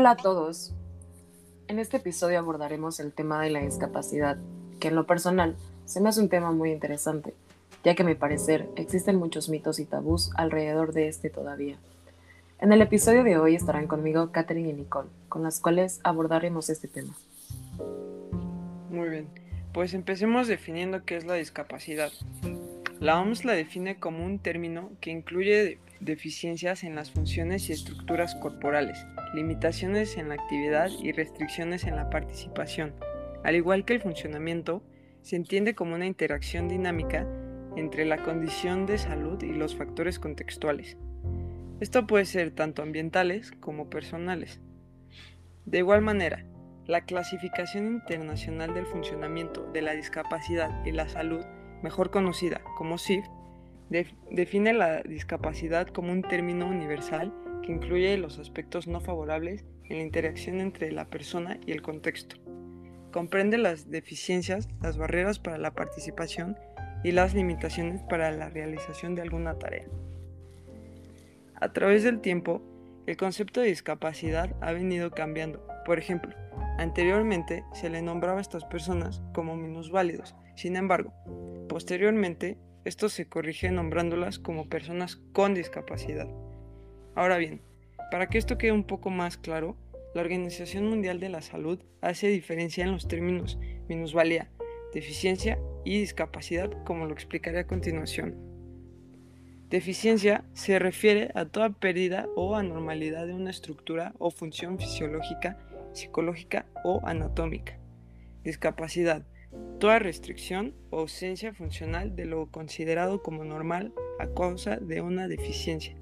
Hola a todos. En este episodio abordaremos el tema de la discapacidad, que en lo personal se me hace un tema muy interesante, ya que a mi parecer existen muchos mitos y tabús alrededor de este todavía. En el episodio de hoy estarán conmigo Katherine y Nicole, con las cuales abordaremos este tema. Muy bien, pues empecemos definiendo qué es la discapacidad. La OMS la define como un término que incluye deficiencias en las funciones y estructuras corporales, limitaciones en la actividad y restricciones en la participación. Al igual que el funcionamiento, se entiende como una interacción dinámica entre la condición de salud y los factores contextuales. Esto puede ser tanto ambientales como personales. De igual manera, la clasificación internacional del funcionamiento de la discapacidad y la salud, mejor conocida como CIF, define la discapacidad como un término universal incluye los aspectos no favorables en la interacción entre la persona y el contexto. Comprende las deficiencias, las barreras para la participación y las limitaciones para la realización de alguna tarea. A través del tiempo, el concepto de discapacidad ha venido cambiando. Por ejemplo, anteriormente se le nombraba a estas personas como minusválidos. Sin embargo, posteriormente esto se corrige nombrándolas como personas con discapacidad. Ahora bien, para que esto quede un poco más claro, la Organización Mundial de la Salud hace diferencia en los términos minusvalía, deficiencia y discapacidad, como lo explicaré a continuación. Deficiencia se refiere a toda pérdida o anormalidad de una estructura o función fisiológica, psicológica o anatómica. Discapacidad toda restricción o ausencia funcional de lo considerado como normal a causa de una deficiencia.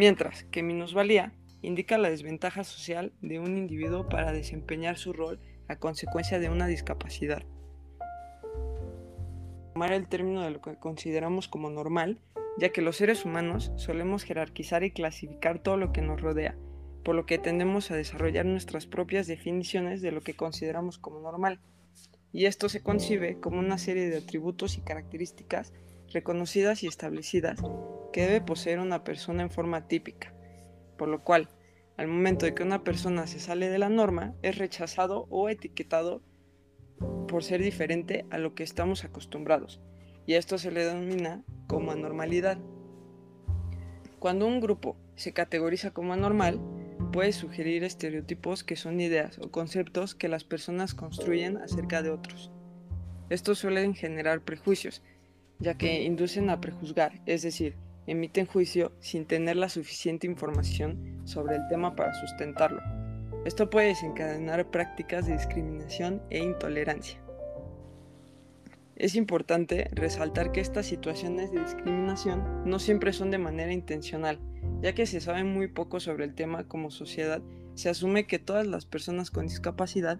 Mientras que minusvalía indica la desventaja social de un individuo para desempeñar su rol a consecuencia de una discapacidad. Tomar el término de lo que consideramos como normal, ya que los seres humanos solemos jerarquizar y clasificar todo lo que nos rodea, por lo que tendemos a desarrollar nuestras propias definiciones de lo que consideramos como normal y esto se concibe como una serie de atributos y características reconocidas y establecidas que debe poseer una persona en forma típica, por lo cual, al momento de que una persona se sale de la norma, es rechazado o etiquetado por ser diferente a lo que estamos acostumbrados, y esto se le denomina como anormalidad. Cuando un grupo se categoriza como anormal, puede sugerir estereotipos que son ideas o conceptos que las personas construyen acerca de otros. Estos suelen generar prejuicios, ya que inducen a prejuzgar, es decir, emiten juicio sin tener la suficiente información sobre el tema para sustentarlo. Esto puede desencadenar prácticas de discriminación e intolerancia. Es importante resaltar que estas situaciones de discriminación no siempre son de manera intencional, ya que se sabe muy poco sobre el tema como sociedad, se asume que todas las personas con discapacidad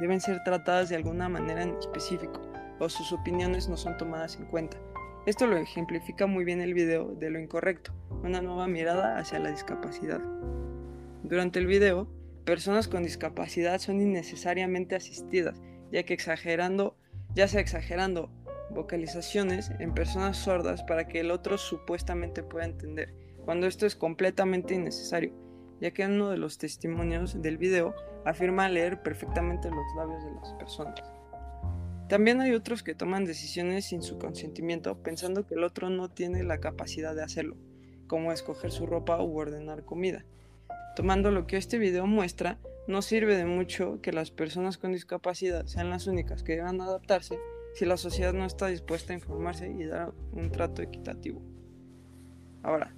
deben ser tratadas de alguna manera en específico, o sus opiniones no son tomadas en cuenta. Esto lo ejemplifica muy bien el video de lo incorrecto, una nueva mirada hacia la discapacidad. Durante el video, personas con discapacidad son innecesariamente asistidas, ya que exagerando, ya sea exagerando vocalizaciones en personas sordas para que el otro supuestamente pueda entender cuando esto es completamente innecesario, ya que uno de los testimonios del video afirma leer perfectamente los labios de las personas. También hay otros que toman decisiones sin su consentimiento pensando que el otro no tiene la capacidad de hacerlo, como escoger su ropa u ordenar comida. Tomando lo que este video muestra, no sirve de mucho que las personas con discapacidad sean las únicas que deban adaptarse si la sociedad no está dispuesta a informarse y dar un trato equitativo. Ahora,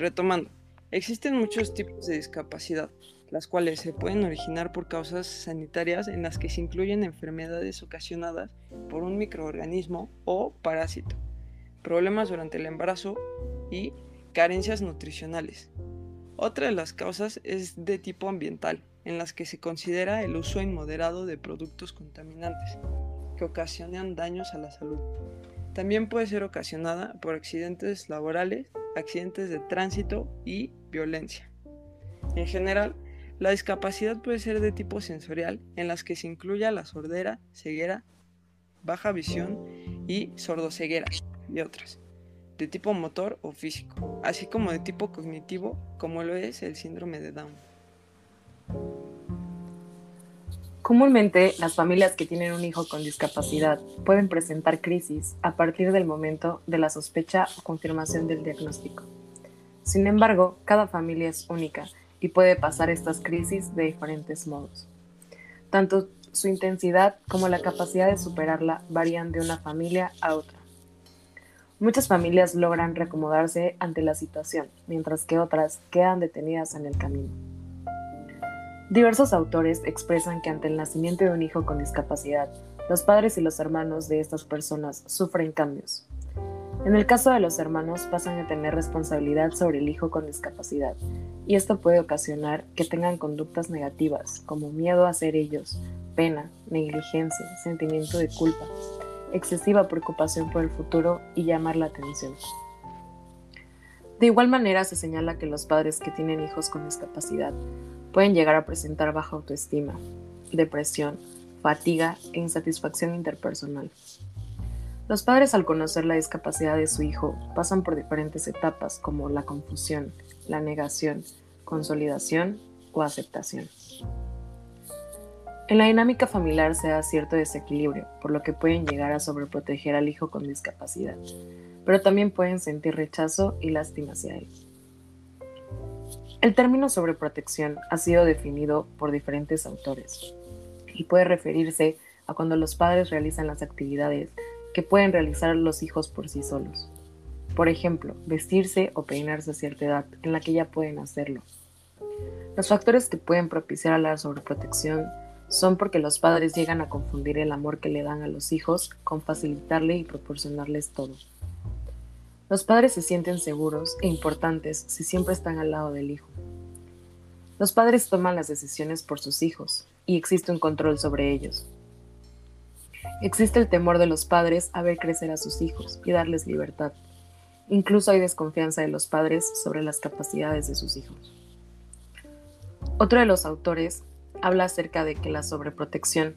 Retomando, existen muchos tipos de discapacidad, las cuales se pueden originar por causas sanitarias en las que se incluyen enfermedades ocasionadas por un microorganismo o parásito, problemas durante el embarazo y carencias nutricionales. Otra de las causas es de tipo ambiental, en las que se considera el uso inmoderado de productos contaminantes que ocasionan daños a la salud. También puede ser ocasionada por accidentes laborales accidentes de tránsito y violencia. En general, la discapacidad puede ser de tipo sensorial, en las que se incluya la sordera, ceguera, baja visión y sordoceguera, y otras, de tipo motor o físico, así como de tipo cognitivo, como lo es el síndrome de Down. Comúnmente, las familias que tienen un hijo con discapacidad pueden presentar crisis a partir del momento de la sospecha o confirmación del diagnóstico. Sin embargo, cada familia es única y puede pasar estas crisis de diferentes modos. Tanto su intensidad como la capacidad de superarla varían de una familia a otra. Muchas familias logran reacomodarse ante la situación, mientras que otras quedan detenidas en el camino. Diversos autores expresan que ante el nacimiento de un hijo con discapacidad, los padres y los hermanos de estas personas sufren cambios. En el caso de los hermanos pasan a tener responsabilidad sobre el hijo con discapacidad, y esto puede ocasionar que tengan conductas negativas, como miedo a ser ellos, pena, negligencia, sentimiento de culpa, excesiva preocupación por el futuro y llamar la atención. De igual manera se señala que los padres que tienen hijos con discapacidad pueden llegar a presentar baja autoestima, depresión, fatiga e insatisfacción interpersonal. Los padres al conocer la discapacidad de su hijo pasan por diferentes etapas como la confusión, la negación, consolidación o aceptación. En la dinámica familiar se da cierto desequilibrio, por lo que pueden llegar a sobreproteger al hijo con discapacidad, pero también pueden sentir rechazo y lástima hacia él. El término sobreprotección ha sido definido por diferentes autores y puede referirse a cuando los padres realizan las actividades que pueden realizar los hijos por sí solos. Por ejemplo, vestirse o peinarse a cierta edad en la que ya pueden hacerlo. Los factores que pueden propiciar a la sobreprotección son porque los padres llegan a confundir el amor que le dan a los hijos con facilitarle y proporcionarles todo. Los padres se sienten seguros e importantes si siempre están al lado del hijo. Los padres toman las decisiones por sus hijos y existe un control sobre ellos. Existe el temor de los padres a ver crecer a sus hijos y darles libertad. Incluso hay desconfianza de los padres sobre las capacidades de sus hijos. Otro de los autores habla acerca de que la sobreprotección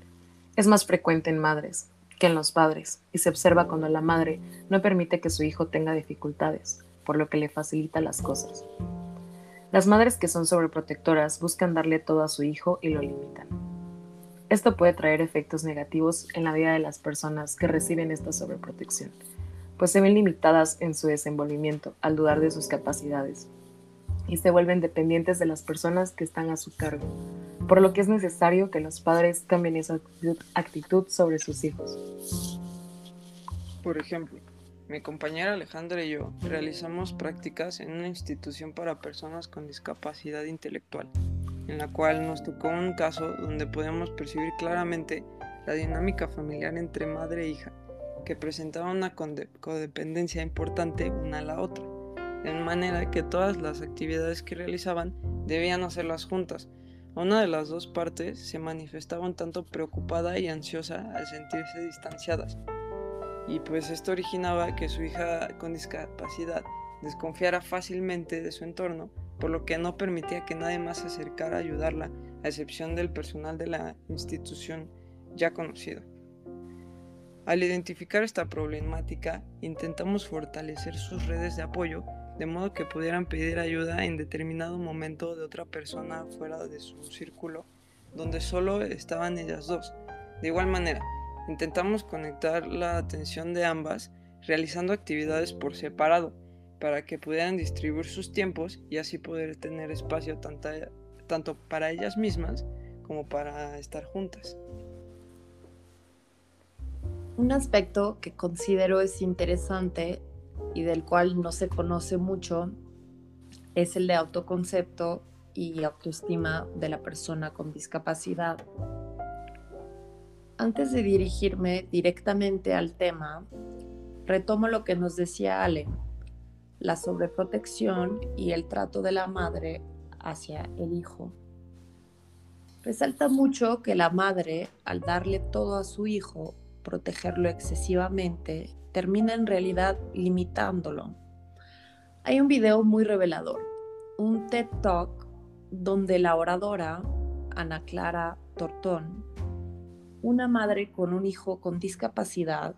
es más frecuente en madres que en los padres y se observa cuando la madre no permite que su hijo tenga dificultades, por lo que le facilita las cosas. Las madres que son sobreprotectoras buscan darle todo a su hijo y lo limitan. Esto puede traer efectos negativos en la vida de las personas que reciben esta sobreprotección, pues se ven limitadas en su desenvolvimiento al dudar de sus capacidades y se vuelven dependientes de las personas que están a su cargo, por lo que es necesario que los padres cambien esa actitud sobre sus hijos. Por ejemplo, mi compañera Alejandra y yo realizamos prácticas en una institución para personas con discapacidad intelectual, en la cual nos tocó un caso donde podemos percibir claramente la dinámica familiar entre madre e hija, que presentaba una codependencia importante una a la otra, de manera que todas las actividades que realizaban debían hacerlas juntas, una de las dos partes se manifestaba un tanto preocupada y ansiosa al sentirse distanciadas. Y pues esto originaba que su hija con discapacidad desconfiara fácilmente de su entorno, por lo que no permitía que nadie más se acercara a ayudarla, a excepción del personal de la institución ya conocido. Al identificar esta problemática, intentamos fortalecer sus redes de apoyo de modo que pudieran pedir ayuda en determinado momento de otra persona fuera de su círculo, donde solo estaban ellas dos. De igual manera, intentamos conectar la atención de ambas realizando actividades por separado, para que pudieran distribuir sus tiempos y así poder tener espacio tanto, tanto para ellas mismas como para estar juntas. Un aspecto que considero es interesante y del cual no se conoce mucho es el de autoconcepto y autoestima de la persona con discapacidad. Antes de dirigirme directamente al tema, retomo lo que nos decía Ale, la sobreprotección y el trato de la madre hacia el hijo. Resalta mucho que la madre, al darle todo a su hijo, protegerlo excesivamente, termina en realidad limitándolo. Hay un video muy revelador, un TED Talk donde la oradora, Ana Clara Tortón, una madre con un hijo con discapacidad,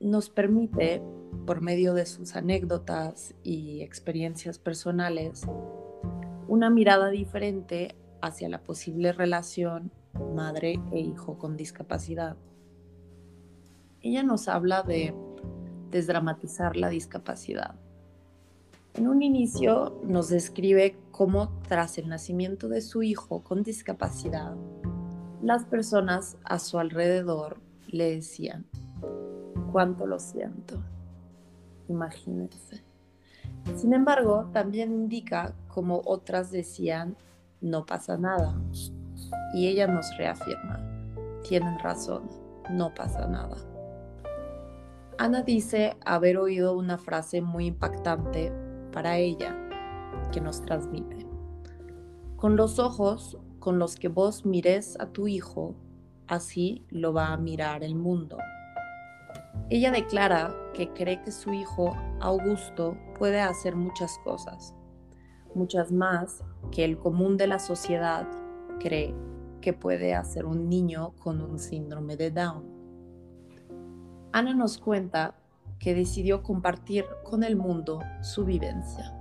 nos permite, por medio de sus anécdotas y experiencias personales, una mirada diferente hacia la posible relación madre e hijo con discapacidad. Ella nos habla de desdramatizar la discapacidad. En un inicio nos describe cómo tras el nacimiento de su hijo con discapacidad, las personas a su alrededor le decían, cuánto lo siento. Imagínense. Sin embargo, también indica como otras decían, no pasa nada. Y ella nos reafirma, tienen razón, no pasa nada. Ana dice haber oído una frase muy impactante para ella que nos transmite. Con los ojos con los que vos mires a tu hijo, así lo va a mirar el mundo. Ella declara que cree que su hijo Augusto puede hacer muchas cosas, muchas más que el común de la sociedad cree que puede hacer un niño con un síndrome de Down. Ana nos cuenta que decidió compartir con el mundo su vivencia.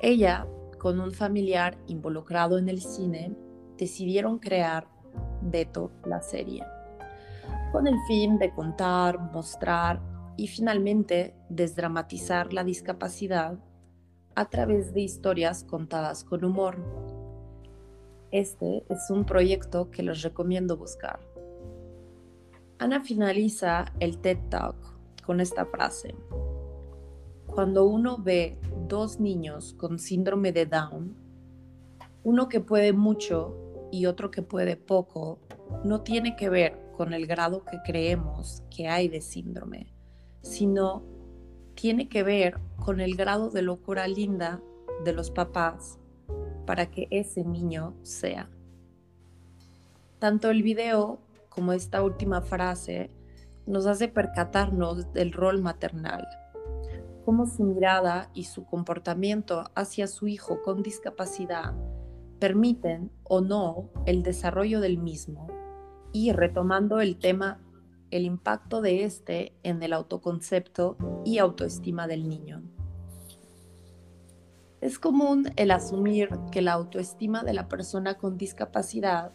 Ella, con un familiar involucrado en el cine, decidieron crear Beto la serie con el fin de contar, mostrar y finalmente desdramatizar la discapacidad a través de historias contadas con humor. Este es un proyecto que les recomiendo buscar. Ana finaliza el TED Talk con esta frase. Cuando uno ve dos niños con síndrome de Down, uno que puede mucho y otro que puede poco, no tiene que ver con el grado que creemos que hay de síndrome, sino tiene que ver con el grado de locura linda de los papás para que ese niño sea. Tanto el video como esta última frase nos hace percatarnos del rol maternal, cómo su mirada y su comportamiento hacia su hijo con discapacidad permiten o no el desarrollo del mismo y retomando el tema, el impacto de este en el autoconcepto y autoestima del niño. Es común el asumir que la autoestima de la persona con discapacidad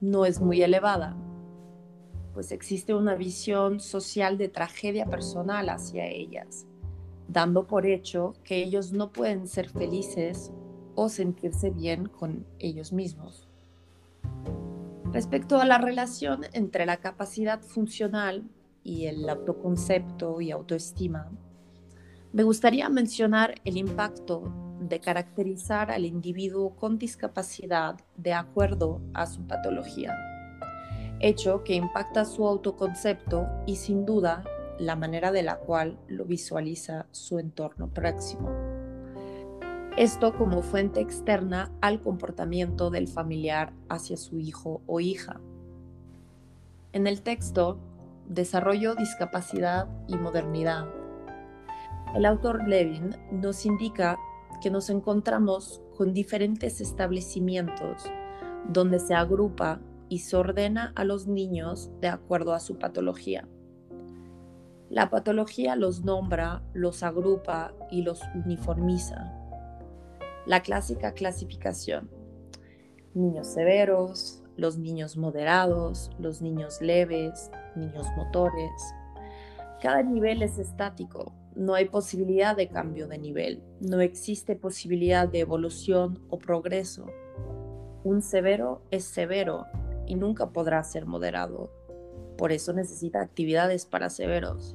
no es muy elevada, pues existe una visión social de tragedia personal hacia ellas, dando por hecho que ellos no pueden ser felices o sentirse bien con ellos mismos. Respecto a la relación entre la capacidad funcional y el autoconcepto y autoestima, me gustaría mencionar el impacto de caracterizar al individuo con discapacidad de acuerdo a su patología, hecho que impacta su autoconcepto y sin duda la manera de la cual lo visualiza su entorno próximo. Esto como fuente externa al comportamiento del familiar hacia su hijo o hija. En el texto, Desarrollo, Discapacidad y Modernidad, el autor Levin nos indica que nos encontramos con diferentes establecimientos donde se agrupa y se ordena a los niños de acuerdo a su patología. La patología los nombra, los agrupa y los uniformiza la clásica clasificación. Niños severos, los niños moderados, los niños leves, niños motores. Cada nivel es estático, no hay posibilidad de cambio de nivel, no existe posibilidad de evolución o progreso. Un severo es severo y nunca podrá ser moderado, por eso necesita actividades para severos.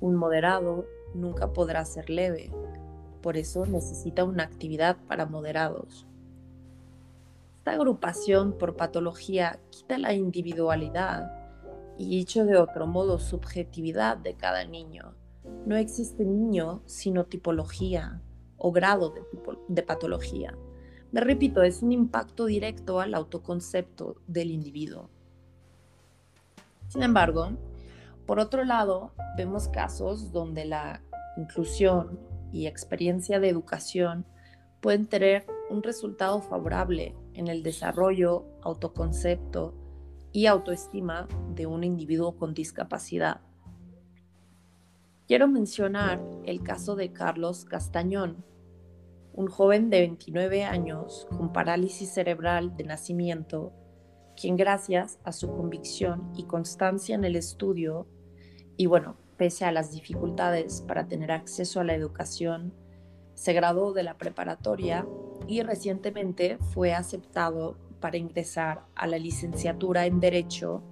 Un moderado nunca podrá ser leve, por eso necesita una actividad para moderados. Esta agrupación por patología quita la individualidad y dicho de otro modo subjetividad de cada niño. No existe niño sino tipología o grado de, de patología. Me repito, es un impacto directo al autoconcepto del individuo. Sin embargo, por otro lado, vemos casos donde la inclusión y experiencia de educación pueden tener un resultado favorable en el desarrollo, autoconcepto y autoestima de un individuo con discapacidad. Quiero mencionar el caso de Carlos Castañón, un joven de 29 años con parálisis cerebral de nacimiento quien gracias a su convicción y constancia en el estudio, y bueno, pese a las dificultades para tener acceso a la educación, se graduó de la preparatoria y recientemente fue aceptado para ingresar a la licenciatura en Derecho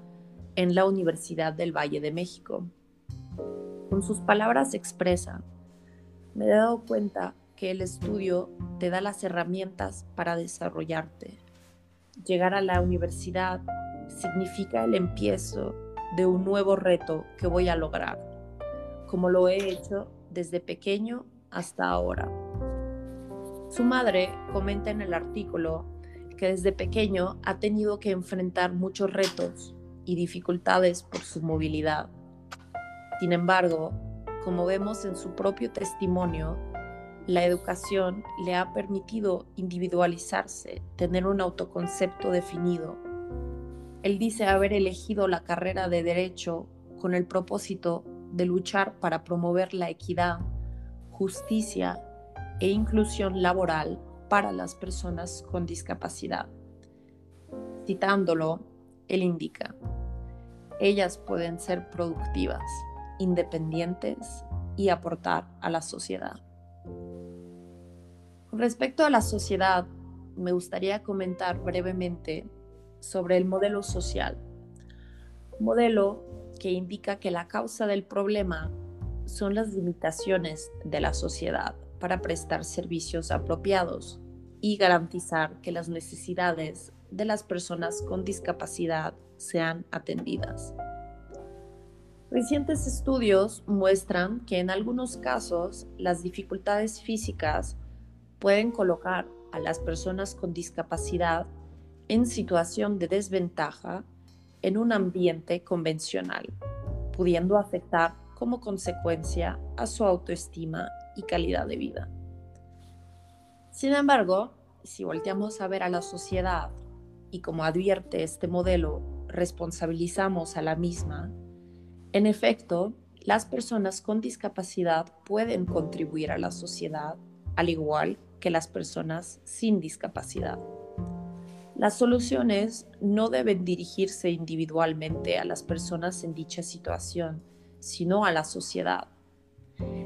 en la Universidad del Valle de México. Con sus palabras expresa, me he dado cuenta que el estudio te da las herramientas para desarrollarte. Llegar a la universidad significa el empiezo de un nuevo reto que voy a lograr, como lo he hecho desde pequeño hasta ahora. Su madre comenta en el artículo que desde pequeño ha tenido que enfrentar muchos retos y dificultades por su movilidad. Sin embargo, como vemos en su propio testimonio, la educación le ha permitido individualizarse, tener un autoconcepto definido. Él dice haber elegido la carrera de derecho con el propósito de luchar para promover la equidad, justicia e inclusión laboral para las personas con discapacidad. Citándolo, él indica, ellas pueden ser productivas, independientes y aportar a la sociedad. Con respecto a la sociedad, me gustaría comentar brevemente sobre el modelo social. Modelo que indica que la causa del problema son las limitaciones de la sociedad para prestar servicios apropiados y garantizar que las necesidades de las personas con discapacidad sean atendidas. Recientes estudios muestran que en algunos casos las dificultades físicas pueden colocar a las personas con discapacidad en situación de desventaja en un ambiente convencional, pudiendo afectar como consecuencia a su autoestima y calidad de vida. Sin embargo, si volteamos a ver a la sociedad y como advierte este modelo, responsabilizamos a la misma, en efecto, las personas con discapacidad pueden contribuir a la sociedad al igual que las personas sin discapacidad. Las soluciones no deben dirigirse individualmente a las personas en dicha situación, sino a la sociedad.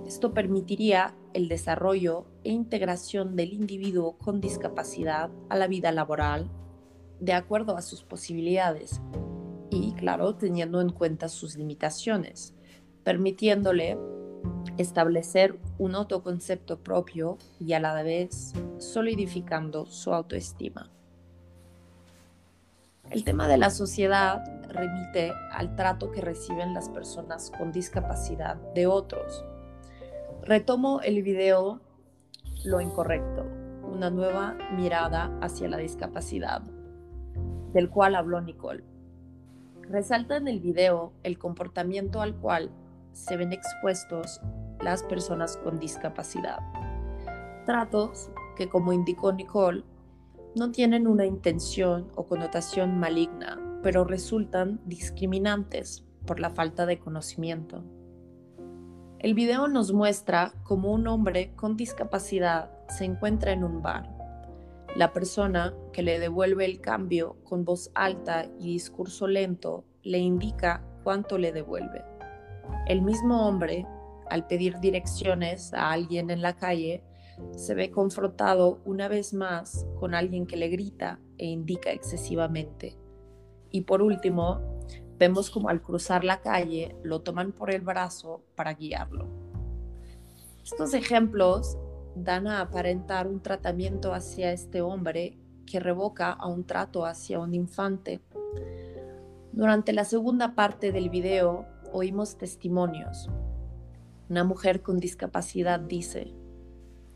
Esto permitiría el desarrollo e integración del individuo con discapacidad a la vida laboral de acuerdo a sus posibilidades y, claro, teniendo en cuenta sus limitaciones, permitiéndole establecer un autoconcepto propio y a la vez solidificando su autoestima. El tema de la sociedad remite al trato que reciben las personas con discapacidad de otros. Retomo el video Lo incorrecto, una nueva mirada hacia la discapacidad, del cual habló Nicole. Resalta en el video el comportamiento al cual se ven expuestos las personas con discapacidad. Tratos que, como indicó Nicole, no tienen una intención o connotación maligna, pero resultan discriminantes por la falta de conocimiento. El video nos muestra cómo un hombre con discapacidad se encuentra en un bar. La persona que le devuelve el cambio con voz alta y discurso lento le indica cuánto le devuelve. El mismo hombre, al pedir direcciones a alguien en la calle, se ve confrontado una vez más con alguien que le grita e indica excesivamente. Y por último, vemos como al cruzar la calle lo toman por el brazo para guiarlo. Estos ejemplos dan a aparentar un tratamiento hacia este hombre que revoca a un trato hacia un infante. Durante la segunda parte del video oímos testimonios. Una mujer con discapacidad dice,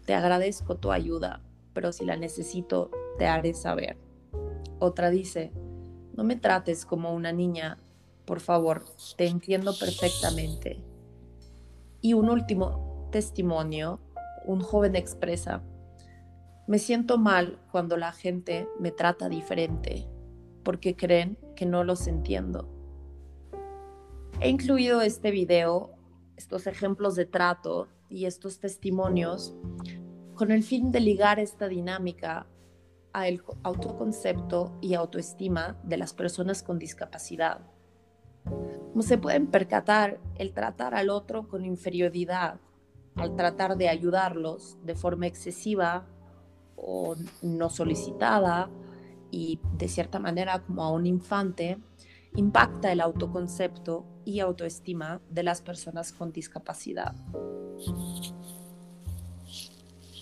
te agradezco tu ayuda, pero si la necesito, te haré saber. Otra dice, no me trates como una niña, por favor, te entiendo perfectamente. Y un último testimonio, un joven expresa, me siento mal cuando la gente me trata diferente, porque creen que no los entiendo. He incluido este video, estos ejemplos de trato y estos testimonios con el fin de ligar esta dinámica al autoconcepto y autoestima de las personas con discapacidad. Como se pueden percatar, el tratar al otro con inferioridad, al tratar de ayudarlos de forma excesiva o no solicitada y de cierta manera como a un infante, impacta el autoconcepto y autoestima de las personas con discapacidad.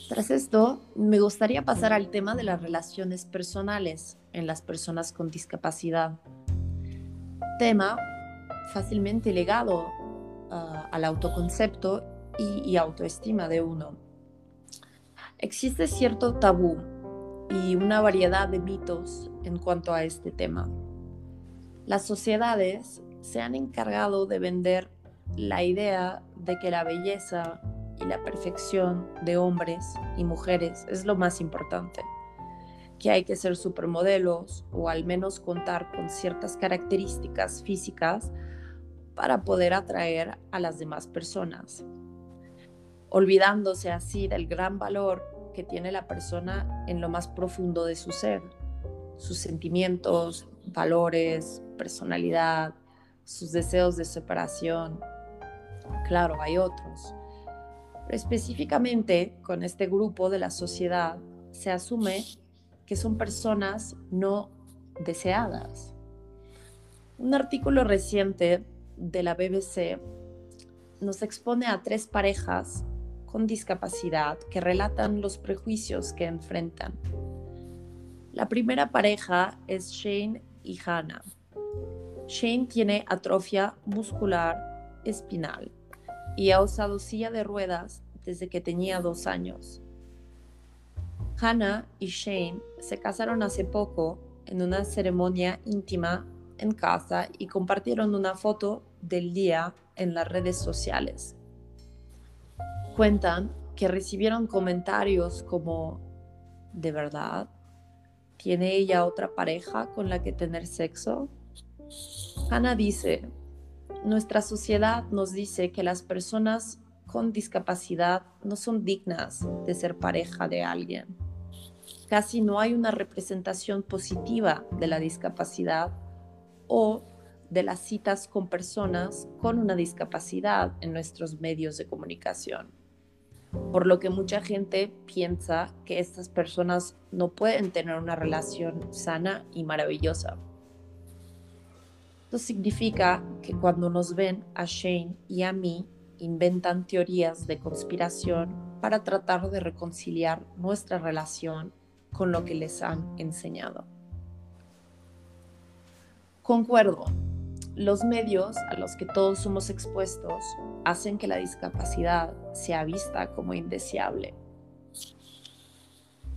Tras esto, me gustaría pasar al tema de las relaciones personales en las personas con discapacidad. Tema fácilmente ligado ah, al autoconcepto y autoestima de uno. Existe cierto tabú y una variedad de mitos en cuanto a este tema. Las sociedades se han encargado de vender la idea de que la belleza y la perfección de hombres y mujeres es lo más importante, que hay que ser supermodelos o al menos contar con ciertas características físicas para poder atraer a las demás personas, olvidándose así del gran valor que tiene la persona en lo más profundo de su ser, sus sentimientos, valores, personalidad, sus deseos de separación. Claro, hay otros. Pero específicamente con este grupo de la sociedad se asume que son personas no deseadas. Un artículo reciente de la BBC nos expone a tres parejas con discapacidad que relatan los prejuicios que enfrentan. La primera pareja es Shane y Hannah. Shane tiene atrofia muscular espinal y ha usado silla de ruedas desde que tenía dos años. Hannah y Shane se casaron hace poco en una ceremonia íntima en casa y compartieron una foto del día en las redes sociales. Cuentan que recibieron comentarios como, ¿de verdad? ¿Tiene ella otra pareja con la que tener sexo? Hannah dice, nuestra sociedad nos dice que las personas con discapacidad no son dignas de ser pareja de alguien. Casi no hay una representación positiva de la discapacidad o de las citas con personas con una discapacidad en nuestros medios de comunicación por lo que mucha gente piensa que estas personas no pueden tener una relación sana y maravillosa. Esto significa que cuando nos ven a Shane y a mí, inventan teorías de conspiración para tratar de reconciliar nuestra relación con lo que les han enseñado. Concuerdo, los medios a los que todos somos expuestos hacen que la discapacidad sea vista como indeseable.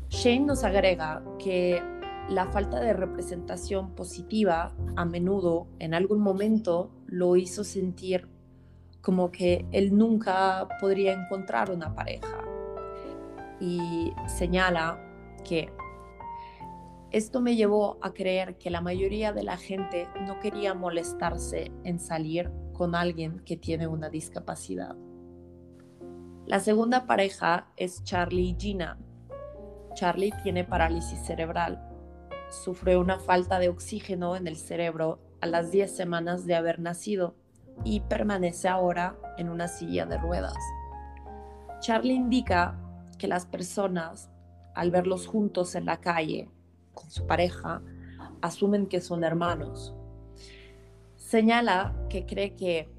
Shane nos agrega que la falta de representación positiva a menudo en algún momento lo hizo sentir como que él nunca podría encontrar una pareja y señala que esto me llevó a creer que la mayoría de la gente no quería molestarse en salir con alguien que tiene una discapacidad. La segunda pareja es Charlie y Gina. Charlie tiene parálisis cerebral. Sufrió una falta de oxígeno en el cerebro a las 10 semanas de haber nacido y permanece ahora en una silla de ruedas. Charlie indica que las personas, al verlos juntos en la calle, con su pareja asumen que son hermanos. Señala que cree que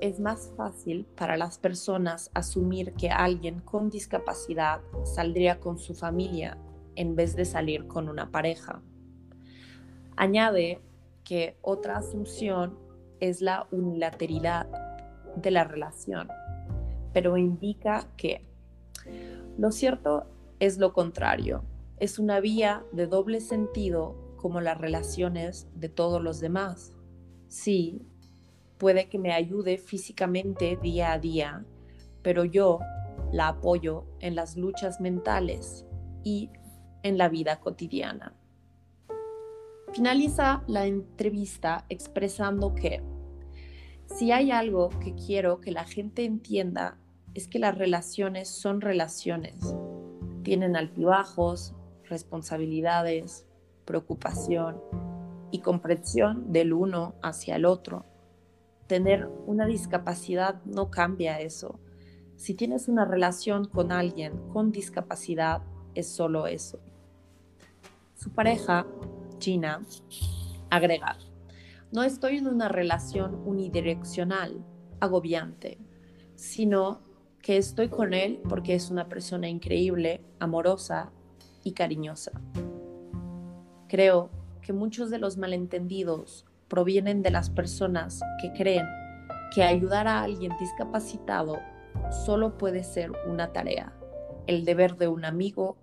es más fácil para las personas asumir que alguien con discapacidad saldría con su familia en vez de salir con una pareja. Añade que otra asunción es la unilateralidad de la relación, pero indica que lo cierto es lo contrario es una vía de doble sentido como las relaciones de todos los demás. Sí, puede que me ayude físicamente día a día, pero yo la apoyo en las luchas mentales y en la vida cotidiana. Finaliza la entrevista expresando que si hay algo que quiero que la gente entienda es que las relaciones son relaciones. Tienen altibajos, responsabilidades, preocupación y comprensión del uno hacia el otro. Tener una discapacidad no cambia eso. Si tienes una relación con alguien con discapacidad, es solo eso. Su pareja, Gina, agrega, no estoy en una relación unidireccional, agobiante, sino que estoy con él porque es una persona increíble, amorosa y cariñosa. Creo que muchos de los malentendidos provienen de las personas que creen que ayudar a alguien discapacitado solo puede ser una tarea, el deber de un amigo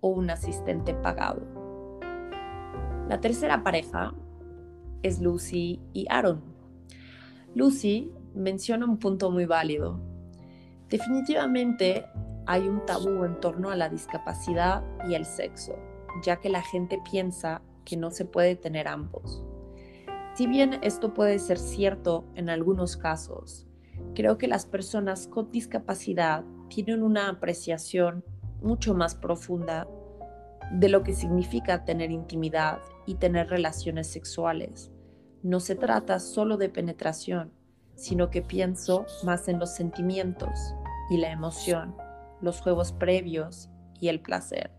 o un asistente pagado. La tercera pareja es Lucy y Aaron. Lucy menciona un punto muy válido. Definitivamente hay un tabú en torno a la discapacidad y el sexo, ya que la gente piensa que no se puede tener ambos. Si bien esto puede ser cierto en algunos casos, creo que las personas con discapacidad tienen una apreciación mucho más profunda de lo que significa tener intimidad y tener relaciones sexuales. No se trata solo de penetración, sino que pienso más en los sentimientos y la emoción, los juegos previos y el placer.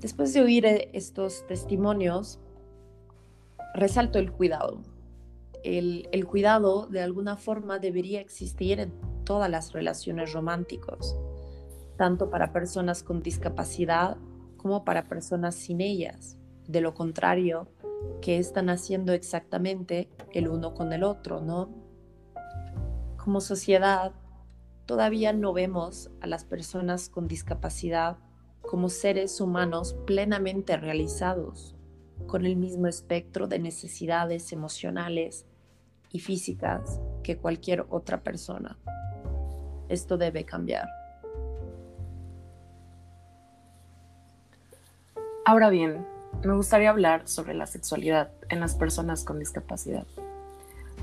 Después de oír estos testimonios, resalto el cuidado. El, el, cuidado de alguna forma debería existir en todas las relaciones románticas, tanto para personas con discapacidad como para personas sin ellas. De lo contrario, ¿qué están haciendo exactamente el uno con el otro, no? Como sociedad, todavía no vemos a las personas con discapacidad como seres humanos plenamente realizados, con el mismo espectro de necesidades emocionales y físicas que cualquier otra persona. Esto debe cambiar. Ahora bien, me gustaría hablar sobre la sexualidad en las personas con discapacidad,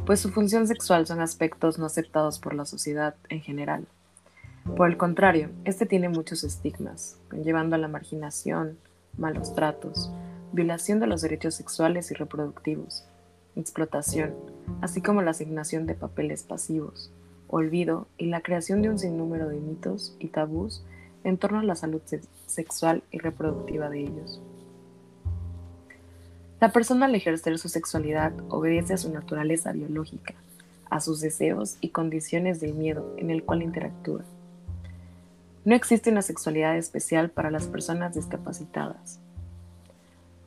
pues su función sexual son aspectos no aceptados por la sociedad en general. Por el contrario, este tiene muchos estigmas, conllevando a la marginación, malos tratos, violación de los derechos sexuales y reproductivos, explotación, así como la asignación de papeles pasivos, olvido y la creación de un sinnúmero de mitos y tabús en torno a la salud sexual y reproductiva de ellos. La persona al ejercer su sexualidad obedece a su naturaleza biológica, a sus deseos y condiciones del miedo en el cual interactúa. No existe una sexualidad especial para las personas discapacitadas.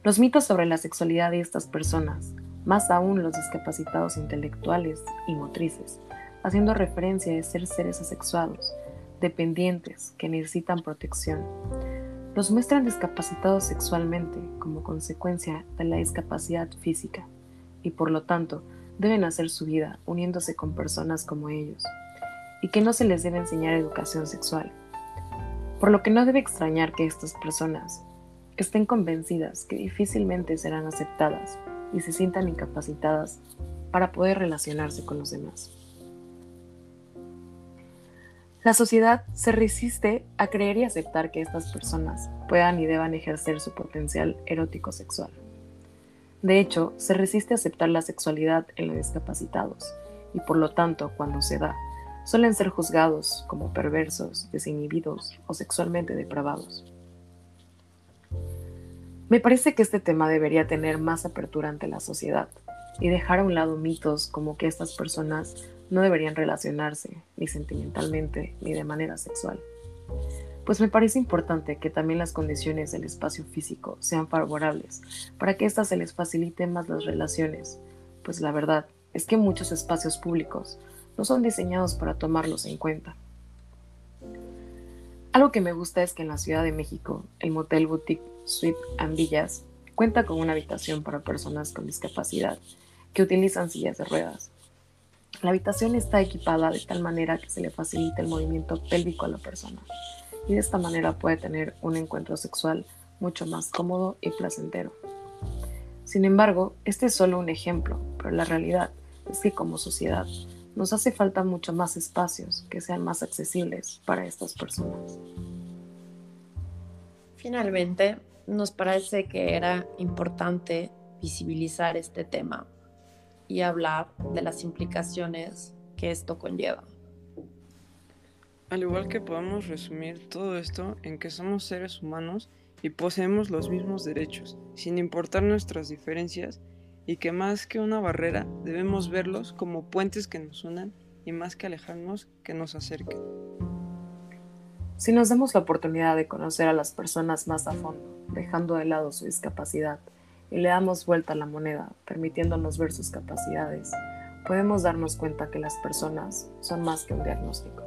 Los mitos sobre la sexualidad de estas personas, más aún los discapacitados intelectuales y motrices, haciendo referencia a ser seres asexuados, dependientes, que necesitan protección, los muestran discapacitados sexualmente como consecuencia de la discapacidad física y por lo tanto deben hacer su vida uniéndose con personas como ellos y que no se les debe enseñar educación sexual. Por lo que no debe extrañar que estas personas estén convencidas que difícilmente serán aceptadas y se sientan incapacitadas para poder relacionarse con los demás. La sociedad se resiste a creer y aceptar que estas personas puedan y deban ejercer su potencial erótico sexual. De hecho, se resiste a aceptar la sexualidad en los discapacitados y por lo tanto, cuando se da, suelen ser juzgados como perversos, desinhibidos o sexualmente depravados. Me parece que este tema debería tener más apertura ante la sociedad y dejar a un lado mitos como que estas personas no deberían relacionarse, ni sentimentalmente, ni de manera sexual. Pues me parece importante que también las condiciones del espacio físico sean favorables para que éstas se les faciliten más las relaciones, pues la verdad es que muchos espacios públicos no son diseñados para tomarlos en cuenta. Algo que me gusta es que en la Ciudad de México, el motel Boutique Suite Villas cuenta con una habitación para personas con discapacidad que utilizan sillas de ruedas la habitación está equipada de tal manera que se le facilita el movimiento pélvico a la persona y de esta manera puede tener un encuentro sexual mucho más cómodo y placentero. Sin embargo, este es solo un ejemplo, pero la realidad es que como sociedad nos hace falta mucho más espacios que sean más accesibles para estas personas. Finalmente, nos parece que era importante visibilizar este tema y hablar de las implicaciones que esto conlleva. Al igual que podemos resumir todo esto en que somos seres humanos y poseemos los mismos derechos, sin importar nuestras diferencias, y que más que una barrera debemos verlos como puentes que nos unan y más que alejarnos que nos acerquen. Si nos damos la oportunidad de conocer a las personas más a fondo, dejando de lado su discapacidad, y le damos vuelta a la moneda, permitiéndonos ver sus capacidades, podemos darnos cuenta que las personas son más que un diagnóstico.